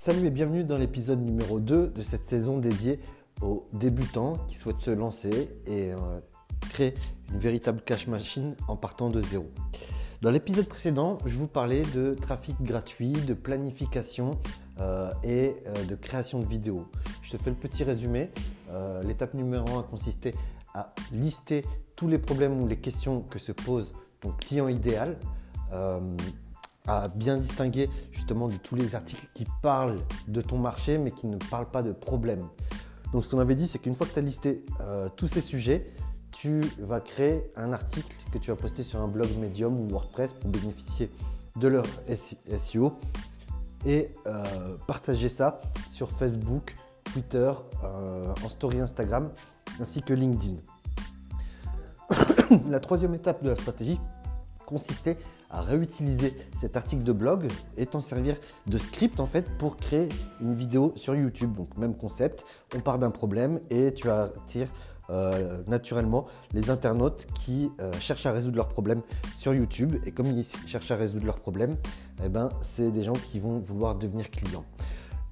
Salut et bienvenue dans l'épisode numéro 2 de cette saison dédiée aux débutants qui souhaitent se lancer et euh, créer une véritable cash machine en partant de zéro. Dans l'épisode précédent, je vous parlais de trafic gratuit, de planification euh, et euh, de création de vidéos. Je te fais le petit résumé. L'étape numéro 1 a consisté à lister tous les problèmes ou les questions que se pose ton client idéal à bien distinguer justement de tous les articles qui parlent de ton marché mais qui ne parlent pas de problèmes. Donc ce qu'on avait dit, c'est qu'une fois que tu as listé euh, tous ces sujets, tu vas créer un article que tu vas poster sur un blog Medium ou WordPress pour bénéficier de leur SEO et euh, partager ça sur Facebook, Twitter, euh, en story Instagram ainsi que LinkedIn. la troisième étape de la stratégie consistait à réutiliser cet article de blog et t'en servir de script en fait pour créer une vidéo sur YouTube. Donc même concept, on part d'un problème et tu attires euh, naturellement les internautes qui euh, cherchent à résoudre leurs problèmes sur YouTube. Et comme ils cherchent à résoudre leurs problèmes, eh ben, c'est des gens qui vont vouloir devenir clients.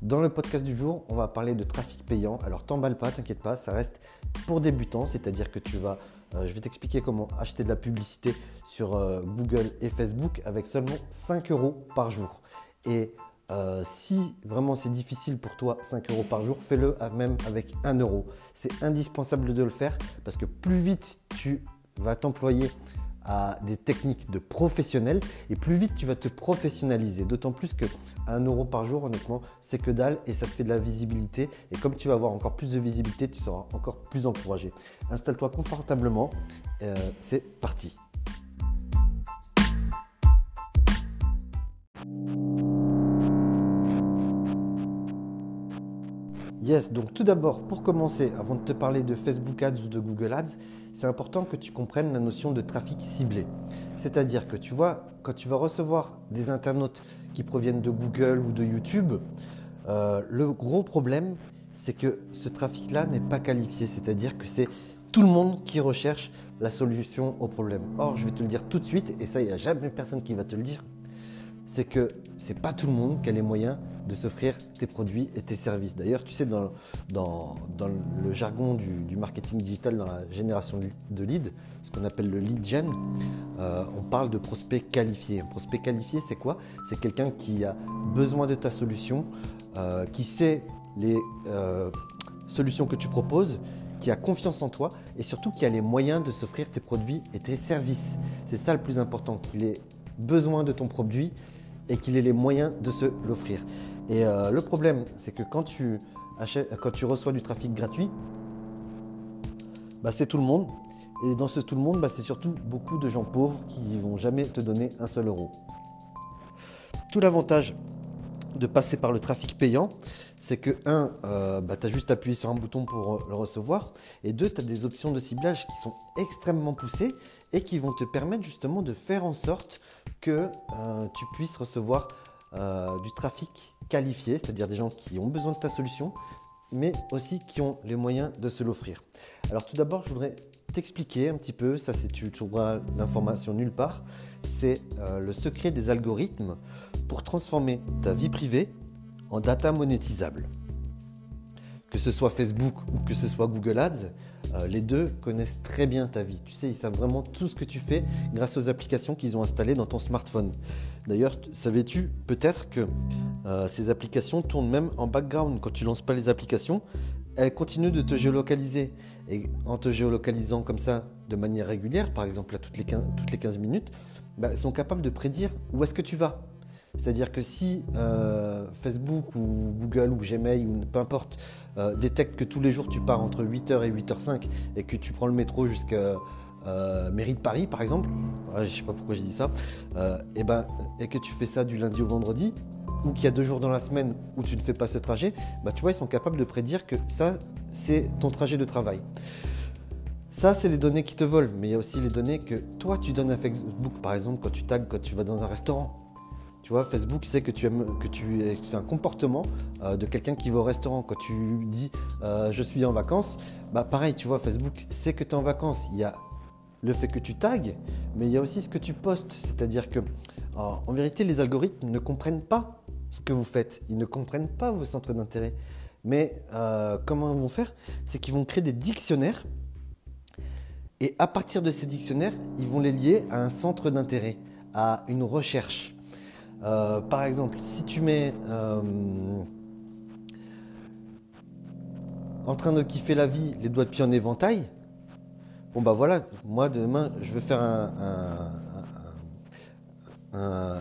Dans le podcast du jour, on va parler de trafic payant. Alors t'emballe pas, t'inquiète pas, ça reste pour débutants, c'est-à-dire que tu vas je vais t'expliquer comment acheter de la publicité sur euh, Google et Facebook avec seulement 5 euros par jour. Et euh, si vraiment c'est difficile pour toi, 5 euros par jour, fais-le même avec 1 euro. C'est indispensable de le faire parce que plus vite tu vas t'employer à des techniques de professionnels et plus vite tu vas te professionnaliser. D'autant plus que 1 euro par jour, honnêtement, c'est que dalle et ça te fait de la visibilité. Et comme tu vas avoir encore plus de visibilité, tu seras encore plus encouragé. Installe-toi confortablement. Euh, c'est parti. Yes, donc tout d'abord, pour commencer, avant de te parler de Facebook Ads ou de Google Ads, c'est important que tu comprennes la notion de trafic ciblé. C'est-à-dire que tu vois, quand tu vas recevoir des internautes qui proviennent de Google ou de YouTube, euh, le gros problème, c'est que ce trafic-là n'est pas qualifié. C'est-à-dire que c'est tout le monde qui recherche la solution au problème. Or, je vais te le dire tout de suite, et ça, il n'y a jamais personne qui va te le dire, c'est que c'est pas tout le monde qui a les moyens de s'offrir tes produits et tes services. D'ailleurs, tu sais, dans, dans, le jargon du, marketing digital, dans la génération de leads, ce qu'on appelle le lead gen, euh, on parle de prospect qualifié. Un prospect qualifié, c'est quoi? C'est quelqu'un qui a besoin de ta solution, euh, qui sait les euh, solutions que tu proposes, qui a confiance en toi et surtout qui a les moyens de s'offrir tes produits et tes services. C'est ça le plus important, qu'il ait besoin de ton produit et qu'il ait les moyens de se l'offrir. Et euh, le problème, c'est que quand tu, achètes, quand tu reçois du trafic gratuit, bah, c'est tout le monde. Et dans ce tout le monde, bah, c'est surtout beaucoup de gens pauvres qui vont jamais te donner un seul euro. Tout l'avantage de passer par le trafic payant, c'est que, un, euh, bah, tu as juste appuyé sur un bouton pour le recevoir, et deux, tu as des options de ciblage qui sont extrêmement poussées et qui vont te permettre justement de faire en sorte que euh, tu puisses recevoir euh, du trafic qualifié, c'est-à-dire des gens qui ont besoin de ta solution, mais aussi qui ont les moyens de se l'offrir. Alors tout d'abord, je voudrais t'expliquer un petit peu, ça c'est tu trouveras l'information nulle part, c'est euh, le secret des algorithmes pour transformer ta vie privée en data monétisable. Que ce soit Facebook ou que ce soit Google Ads, euh, les deux connaissent très bien ta vie. Tu sais, ils savent vraiment tout ce que tu fais grâce aux applications qu'ils ont installées dans ton smartphone. D'ailleurs, savais-tu peut-être que euh, ces applications tournent même en background quand tu lances pas les applications? Elles continuent de te géolocaliser. Et en te géolocalisant comme ça de manière régulière, par exemple à toutes les 15, toutes les 15 minutes, bah, elles sont capables de prédire où est-ce que tu vas. C'est-à-dire que si euh, Facebook ou Google ou Gmail ou peu importe euh, détecte que tous les jours tu pars entre 8h et 8h05 et que tu prends le métro jusqu'à euh, mairie de Paris par exemple, je ne sais pas pourquoi je dis ça, et, ben, et que tu fais ça du lundi au vendredi, ou qu'il y a deux jours dans la semaine où tu ne fais pas ce trajet, bah, tu vois, ils sont capables de prédire que ça, c'est ton trajet de travail. Ça, c'est les données qui te volent, mais il y a aussi les données que toi, tu donnes à Facebook, par exemple, quand tu tags, quand tu vas dans un restaurant. Tu vois, Facebook sait que tu, aimes, que tu as un comportement euh, de quelqu'un qui va au restaurant. Quand tu dis euh, je suis en vacances, bah pareil, tu vois, Facebook sait que tu es en vacances. Il y a le fait que tu tags, mais il y a aussi ce que tu postes. C'est-à-dire que, en vérité, les algorithmes ne comprennent pas ce que vous faites. Ils ne comprennent pas vos centres d'intérêt. Mais euh, comment ils vont faire? C'est qu'ils vont créer des dictionnaires. Et à partir de ces dictionnaires, ils vont les lier à un centre d'intérêt, à une recherche. Euh, par exemple, si tu mets euh, en train de kiffer la vie, les doigts de pied en éventail, bon bah voilà, moi demain je vais faire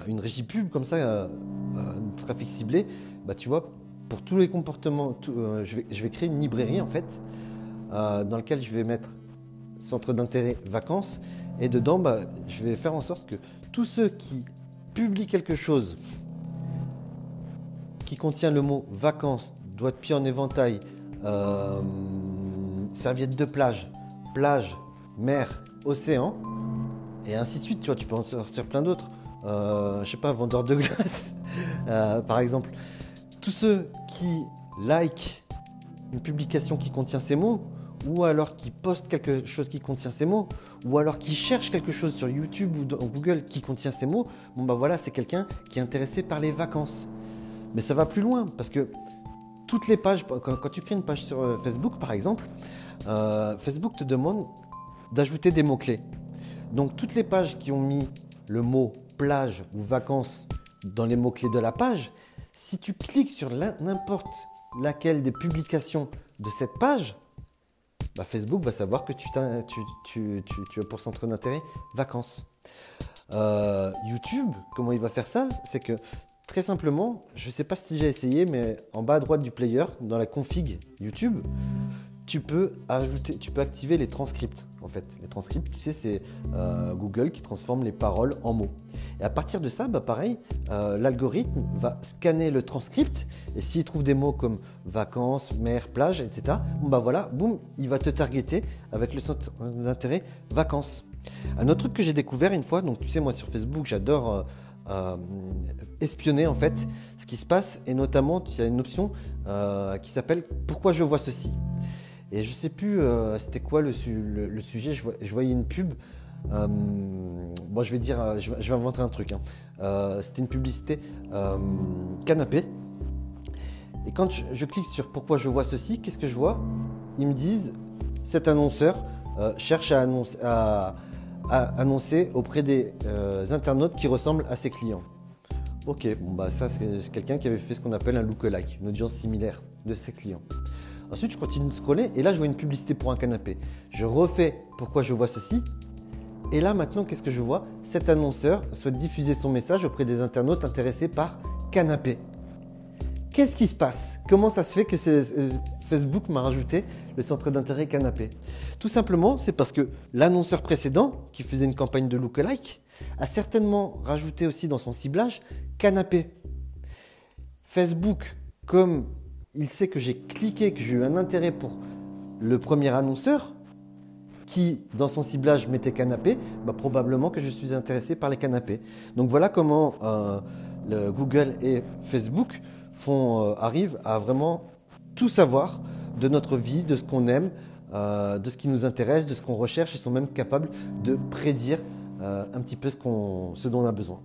une régie pub comme ça, un trafic ciblé, bah tu vois, pour tous les comportements, euh, je, vais, créer une librairie en fait, euh, dans laquelle je vais mettre centre d'intérêt vacances, et dedans, bah, je vais faire en sorte que tous ceux qui publient quelque chose qui contient le mot vacances, doigt de pied en éventail, euh, serviette de plage, plage, mer, océan, et ainsi de suite, tu vois, tu peux en sortir plein d'autres. Je je sais pas, vendeur de glace, par exemple tous ceux qui like une publication qui contient ces mots, ou alors qui postent quelque chose qui contient ces mots, ou alors qui cherchent quelque chose sur YouTube ou Google qui contient ces mots, bon bah voilà, c'est quelqu'un qui est intéressé par les vacances. Mais ça va plus loin, parce que toutes les pages, quand, tu crées une page sur euh, Facebook par exemple, euh, Facebook te demande d'ajouter des mots-clés. Donc toutes les pages qui ont mis le mot plage ou vacances dans les mots-clés de la page, si tu cliques sur n'importe laquelle des publications de cette page, bah, Facebook va savoir que tu, as pour centre d'intérêt vacances. Euh, YouTube, comment il va faire ça? C'est que très simplement, je ne sais pas si j'ai essayé, mais en bas à droite du player, dans la config YouTube, tu peux ajouter, tu peux activer les transcripts. En fait, les transcripts, tu sais, c'est euh, Google qui transforme les paroles en mots. Et à partir de ça, bah pareil, euh, l'algorithme va scanner le transcript et s'il trouve des mots comme vacances, mer, plage, etc. Bah voilà, boum, il va te targeter avec le centre d'intérêt vacances. Un autre truc que j'ai découvert une fois, donc tu sais, moi sur Facebook, j'adore euh, espionner en fait ce qui se passe et notamment il y a une option qui s'appelle Pourquoi je vois ceci? Et je sais plus euh, c'était quoi le, sujet. Je, voyais une pub. Euh, bon, je vais dire, euh, je, vais inventer un truc. Hein. c'était une publicité canapé. Et quand je, clique sur pourquoi je vois ceci, qu'est-ce que je vois? Ils me disent cet annonceur cherche à à, annoncer, auprès des internautes qui ressemblent à ses clients. Ok, bon bah ça c'est quelqu'un qui avait fait ce qu'on appelle un lookalike, une audience similaire de ses clients. Ensuite, je continue de scroller et là, je vois une publicité pour un canapé. Je refais pourquoi je vois ceci. Et là, maintenant, qu'est-ce que je vois? Cet annonceur souhaite diffuser son message auprès des internautes intéressés par canapé. Qu'est-ce qui se passe? Comment ça se fait que euh, Facebook m'a rajouté le centre d'intérêt canapé? Tout simplement, c'est parce que l'annonceur précédent, qui faisait une campagne de lookalike, a certainement rajouté aussi dans son ciblage canapé. Facebook, comme il sait que j'ai cliqué, que j'ai eu un intérêt pour le premier annonceur qui, dans son ciblage, mettait canapé, bah, probablement que je suis intéressé par les canapés. Donc voilà comment euh, le Google et Facebook euh, arrivent à vraiment tout savoir de notre vie, de ce qu'on aime, euh, de ce qui nous intéresse, de ce qu'on recherche. Ils sont même capables de prédire un petit peu ce dont on a besoin.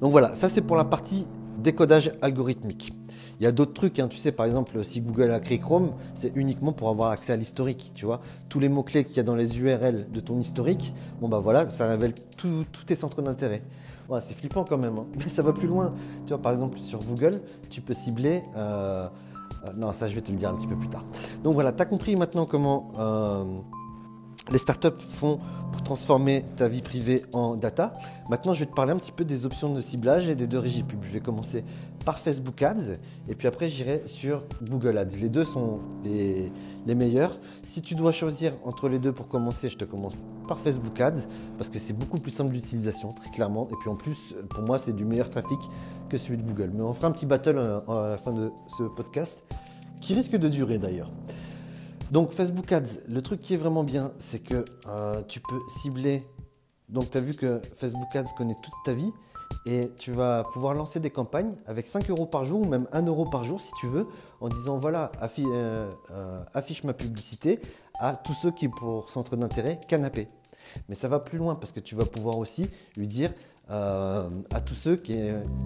Donc voilà, ça c'est pour la partie décodage algorithmique. Il y a d'autres trucs, hein. tu sais, par exemple, si Google a créé Chrome, c'est uniquement pour avoir accès à l'historique, tu vois. Tous les mots-clés qu'il y a dans les URL de ton historique, bon bah voilà, ça révèle tous tes centres d'intérêt. c'est flippant quand même, hein. mais ça va plus loin. Tu vois, par exemple, sur Google, tu peux cibler... Euh, euh, non, ça je vais te le dire un petit peu plus tard. Donc voilà, tu as compris maintenant comment... Euh, les startups font pour transformer ta vie privée en data. Maintenant, je vais te parler un petit peu des options de ciblage et des deux régies pub. Je vais commencer par Facebook Ads et puis après, j'irai sur Google Ads. Les deux sont les, les, meilleurs. Si tu dois choisir entre les deux pour commencer, je te commence par Facebook Ads parce que c'est beaucoup plus simple d'utilisation, très clairement. Et puis en plus, pour moi, c'est du meilleur trafic que celui de Google. Mais on fera un petit battle euh, à la fin de ce podcast qui risque de durer d'ailleurs. Donc Facebook Ads, le truc qui est vraiment bien, c'est que euh, tu peux cibler. Donc tu as vu que Facebook Ads connaît toute ta vie et tu vas pouvoir lancer des campagnes avec 5 euros par jour ou même 1 euro par jour si tu veux, en disant voilà, euh, euh, affiche ma publicité à tous ceux qui pour centre d'intérêt canapé. Mais ça va plus loin parce que tu vas pouvoir aussi lui dire euh, à tous ceux qui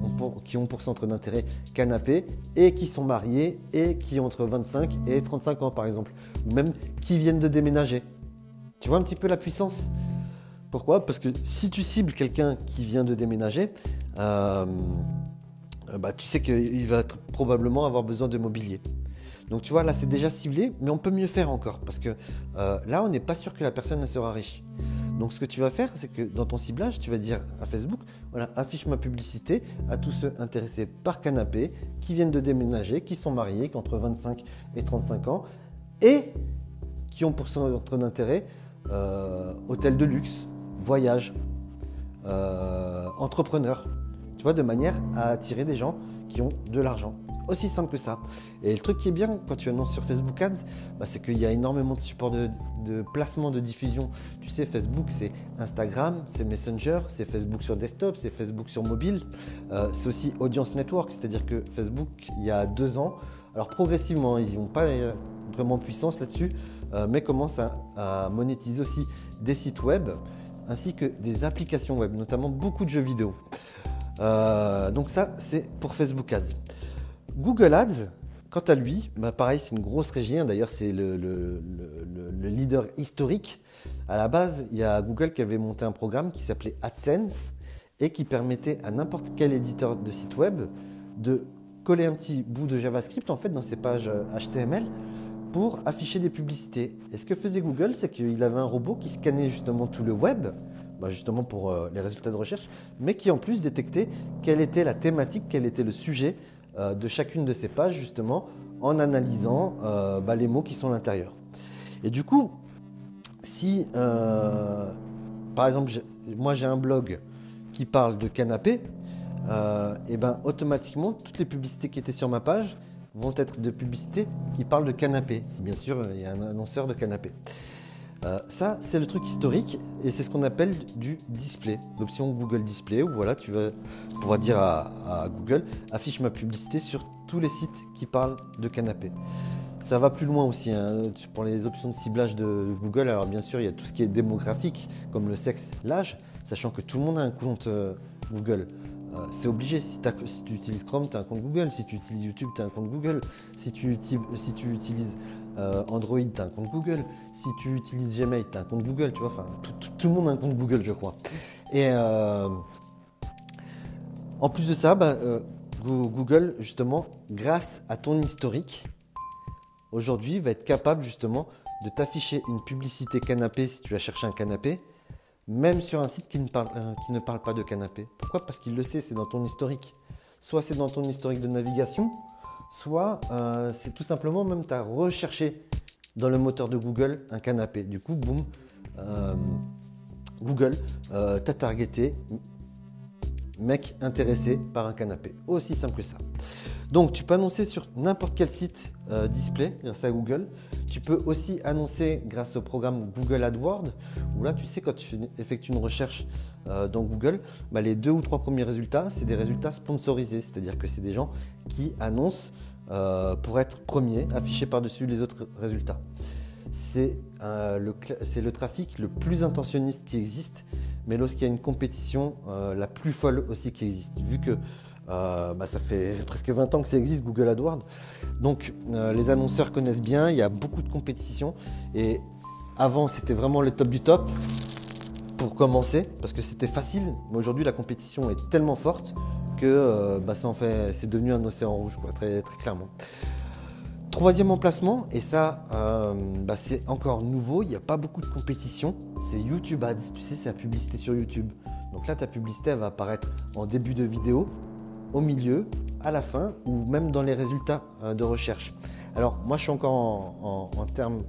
ont, pour, qui ont pour centre d'intérêt canapé et qui sont mariés et qui ont entre 25 et 35 ans par exemple, ou même qui viennent de déménager. Tu vois un petit peu la puissance? Pourquoi? Parce que si tu cibles quelqu'un qui vient de déménager, euh, bah, tu sais qu'il va probablement avoir besoin de mobilier. Donc tu vois, là c'est déjà ciblé, mais on peut mieux faire encore, parce que euh, là on n'est pas sûr que la personne ne sera riche. Donc ce que tu vas faire, c'est que dans ton ciblage, tu vas dire à Facebook, voilà, affiche ma publicité à tous ceux intéressés par canapé, qui viennent de déménager, qui sont mariés, qui ont entre 25 et 35 ans, et qui ont pour centre d'intérêt euh, hôtel de luxe, voyage, euh, entrepreneur. Tu vois, de manière à attirer des gens qui ont de l'argent. Aussi simple que ça. Et le truc qui est bien quand tu annonces sur Facebook Ads, bah, c'est qu'il y a énormément de supports de, placement, de diffusion. Tu sais, Facebook, c'est Instagram, c'est Messenger, c'est Facebook sur desktop, c'est Facebook sur mobile. Euh, c'est aussi Audience Network, c'est-à-dire que Facebook, il y a deux ans, alors progressivement, ils vont pas euh, vraiment puissance là-dessus, euh, mais commencent à, monétiser aussi des sites web ainsi que des applications web, notamment beaucoup de jeux vidéo. donc ça, c'est pour Facebook Ads. Google Ads, quant à lui, bah pareil, c'est une grosse région. D'ailleurs, c'est le, leader historique. À la base, il y a Google qui avait monté un programme qui s'appelait AdSense et qui permettait à n'importe quel éditeur de site web de coller un petit bout de JavaScript en fait dans ses pages HTML pour afficher des publicités. Et ce que faisait Google, c'est qu'il avait un robot qui scannait justement tout le web, bah justement pour euh, les résultats de recherche, mais qui en plus détectait quelle était la thématique, quel était le sujet euh, de chacune de ces pages, justement, en analysant euh, bah, les mots qui sont à l'intérieur. Et du coup, si, euh, par exemple, moi j'ai un blog qui parle de canapé, et ben automatiquement, toutes les publicités qui étaient sur ma page vont être de publicités qui parlent de canapé, si bien sûr il y a un annonceur de canapé. Euh, ça, c'est le truc historique et c'est ce qu'on appelle du display, l'option Google Display où voilà, tu vas pouvoir dire à, Google affiche ma publicité sur tous les sites qui parlent de canapé. Ça va plus loin aussi hein. pour les options de ciblage de Google. Alors bien sûr, il y a tout ce qui est démographique comme le sexe, l'âge, sachant que tout le monde a un compte euh, Google. Euh, c'est obligé. Si, tu utilises Chrome, tu as un compte Google. Si tu utilises YouTube, tu as un compte Google. Si tu, si tu utilises euh, Android, tu as un compte Google. Si tu utilises Gmail, tu as un compte Google. Tu vois, enfin, tout, le monde a un compte Google, je crois. Et euh, en plus de ça, bah, Google, justement, grâce à ton historique, aujourd'hui, va être capable justement de t'afficher une publicité canapé si tu as cherché un canapé même sur un site euh, qui ne parle pas de canapé. Pourquoi? Parce qu'il le sait, c'est dans ton historique. Soit c'est dans ton historique de navigation, soit euh, c'est tout simplement même tu as recherché dans le moteur de Google un canapé. Du coup, boum, euh, Google t'a targeté mec intéressé par un canapé. Aussi simple que ça. Donc tu peux annoncer sur n'importe quel site display grâce à Google. Tu peux aussi annoncer grâce au programme Google AdWords, où là, tu sais, quand tu effectues une recherche euh, dans Google, bah, les deux ou trois premiers résultats, c'est des résultats sponsorisés, c'est-à-dire que c'est des gens qui annoncent euh, pour être premiers, affichés par-dessus les autres résultats. C'est euh, le, le, trafic le plus intentionniste qui existe, mais lorsqu'il y a une compétition la plus folle aussi qui existe, vu que euh, bah, ça fait presque 20 ans que ça existe, Google AdWords. Donc euh, les annonceurs connaissent bien, il y a beaucoup de compétition. Et avant, c'était vraiment le top du top pour commencer, parce que c'était facile. Mais aujourd'hui, la compétition est tellement forte que euh, bah, c'est devenu un océan rouge, très, très clairement. Troisième emplacement, et ça, bah, c'est encore nouveau, il n'y a pas beaucoup de compétition, c'est YouTube Ads. Tu sais, c'est la publicité sur YouTube. Donc là, ta publicité, elle va apparaître en début de vidéo, au milieu, à la fin ou même dans les résultats euh, de recherche. Alors moi je suis encore en,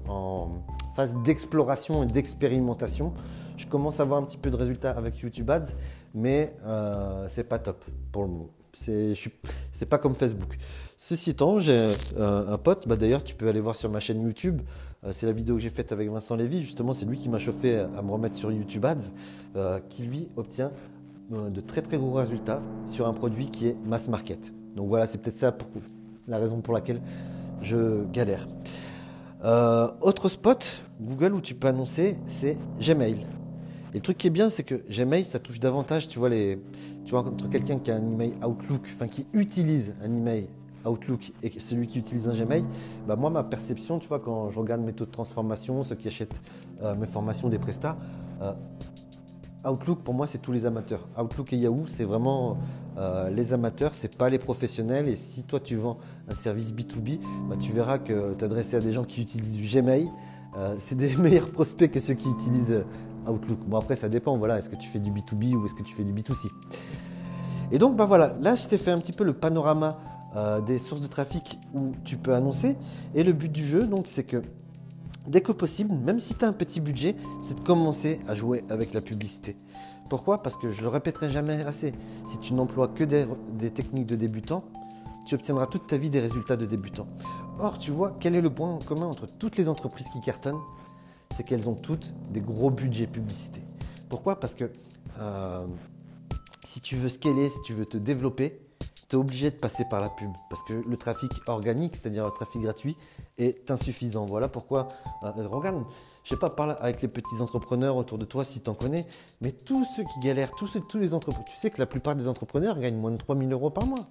en phase d'exploration et d'expérimentation. Je commence à avoir un petit peu de résultats avec YouTube Ads, mais euh, c'est pas top pour le moment. C'est pas comme Facebook. Ceci étant, j'ai euh, un pote, bah d'ailleurs tu peux aller voir sur ma chaîne YouTube, euh, c'est la vidéo que j'ai faite avec Vincent Lévy, justement c'est lui qui m'a chauffé à me remettre sur YouTube Ads, qui lui obtient euh, de très très gros résultats sur un produit qui est mass market. Donc voilà, c'est peut-être ça la raison pour laquelle je galère. Euh, autre spot, Google, où tu peux annoncer, c'est Gmail. Et le truc qui est bien, c'est que Gmail, ça touche davantage, tu vois, les, tu vois, entre quelqu'un qui a un email Outlook, enfin qui utilise un email Outlook et celui qui utilise un Gmail, bah moi, ma perception, tu vois, quand je regarde mes taux de transformation, ceux qui achètent euh, mes formations des prestats, euh, Outlook, pour moi, c'est tous les amateurs. Outlook et Yahoo, c'est vraiment euh, les amateurs, c'est pas les professionnels. Et si toi, tu vends un service B2B, bah, tu verras que t'adresser à des gens qui utilisent du Gmail, c'est des meilleurs prospects que ceux qui utilisent Outlook. Bon, après, ça dépend. Voilà, est-ce que tu fais du B2B ou est-ce que tu fais du B2C Et donc, bah voilà, là, je t'ai fait un petit peu le panorama euh, des sources de trafic où tu peux annoncer. Et le but du jeu, donc, c'est que dès que possible, même si tu as un petit budget, c'est de commencer à jouer avec la publicité. Pourquoi? Parce que je le répéterai jamais assez. Si tu n'emploies que des, techniques de débutants, tu obtiendras toute ta vie des résultats de débutants. Or, tu vois, quel est le point commun entre toutes les entreprises qui cartonnent? C'est qu'elles ont toutes des gros budgets publicité. Pourquoi? Parce que euh, si tu veux scaler, si tu veux te développer, tu es obligé de passer par la pub. Parce que le trafic organique, c'est-à-dire le trafic gratuit, est insuffisant. Voilà pourquoi, euh, regarde, je sais pas, parle avec les petits entrepreneurs autour de toi si tu en connais, mais tous ceux qui galèrent, tous, tous les entrepreneurs, tu sais que la plupart des entrepreneurs gagnent moins de 3000 euros par mois.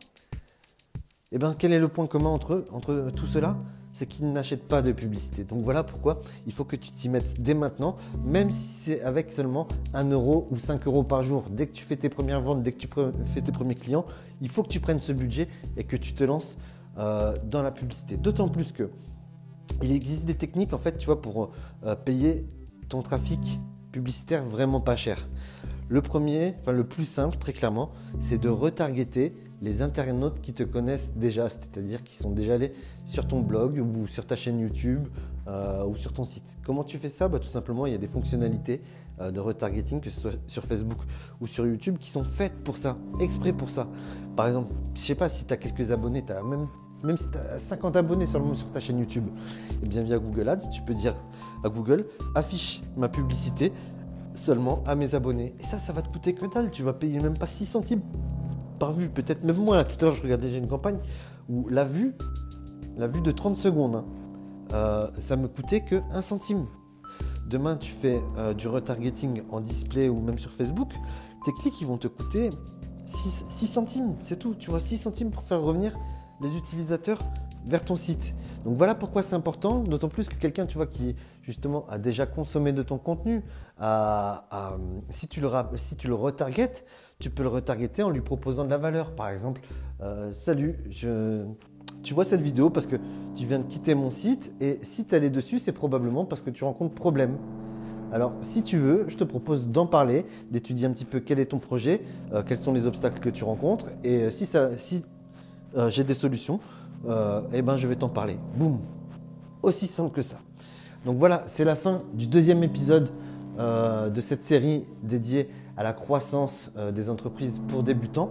Eh bien, quel est le point commun entre, entre tout cela? C'est qu'ils n'achètent pas de publicité. Donc voilà pourquoi il faut que tu t'y mettes dès maintenant, même si c'est avec seulement 1 euro ou 5 euros par jour. Dès que tu fais tes premières ventes, dès que tu fais tes premiers clients, il faut que tu prennes ce budget et que tu te lances euh, dans la publicité. D'autant plus que il existe des techniques en fait, tu vois, pour euh, payer ton trafic publicitaire vraiment pas cher. Le premier, enfin le plus simple, très clairement, c'est de retargeter les internautes qui te connaissent déjà, c'est-à-dire qui sont déjà allés sur ton blog ou sur ta chaîne YouTube euh, ou sur ton site. Comment tu fais ça? Bah, Tout simplement, il y a des fonctionnalités euh, de retargeting, que ce soit sur Facebook ou sur YouTube, qui sont faites pour ça, exprès pour ça. Par exemple, je sais pas si tu as quelques abonnés, as même, même si tu as 50 abonnés seulement sur ta chaîne YouTube, et eh bien via Google Ads, tu peux dire à Google, affiche ma publicité seulement à mes abonnés. Et ça, ça va te coûter que dalle. Tu vas payer même pas 6 centimes vue, peut-être même moins. Tout à l'heure, je regardais déjà une campagne où la vue, la vue de 30 secondes, hein, euh, ça me coûtait que 1 centime. Demain, tu fais euh, du retargeting en display ou même sur Facebook, tes clics ils vont te coûter 6, 6 centimes, c'est tout. Tu vois, 6 centimes pour faire revenir les utilisateurs vers ton site. Donc voilà pourquoi c'est important, d'autant plus que quelqu'un, tu vois, qui justement a déjà consommé de ton contenu, si, tu le, si tu le retargetes, tu peux le retargeter en lui proposant de la valeur. Par exemple, euh, salut, je... tu vois cette vidéo parce que tu viens de quitter mon site et si tu allé dessus, c'est probablement parce que tu rencontres problème. Alors, si tu veux, je te propose d'en parler, d'étudier un petit peu quel est ton projet, euh, quels sont les obstacles que tu rencontres, et euh, si, ça, j'ai des solutions, eh ben, je vais t'en parler. Boum Aussi simple que ça. Donc voilà, c'est la fin du deuxième épisode de cette série dédiée à la croissance euh, des entreprises pour débutants.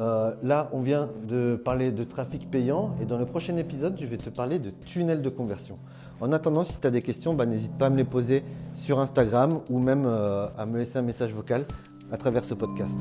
Euh, là, on vient de parler de trafic payant et dans le prochain épisode, je vais te parler de tunnel de conversion. En attendant, si tu as des questions, bah, n'hésite pas à me les poser sur Instagram ou même euh, à me laisser un message vocal à travers ce podcast.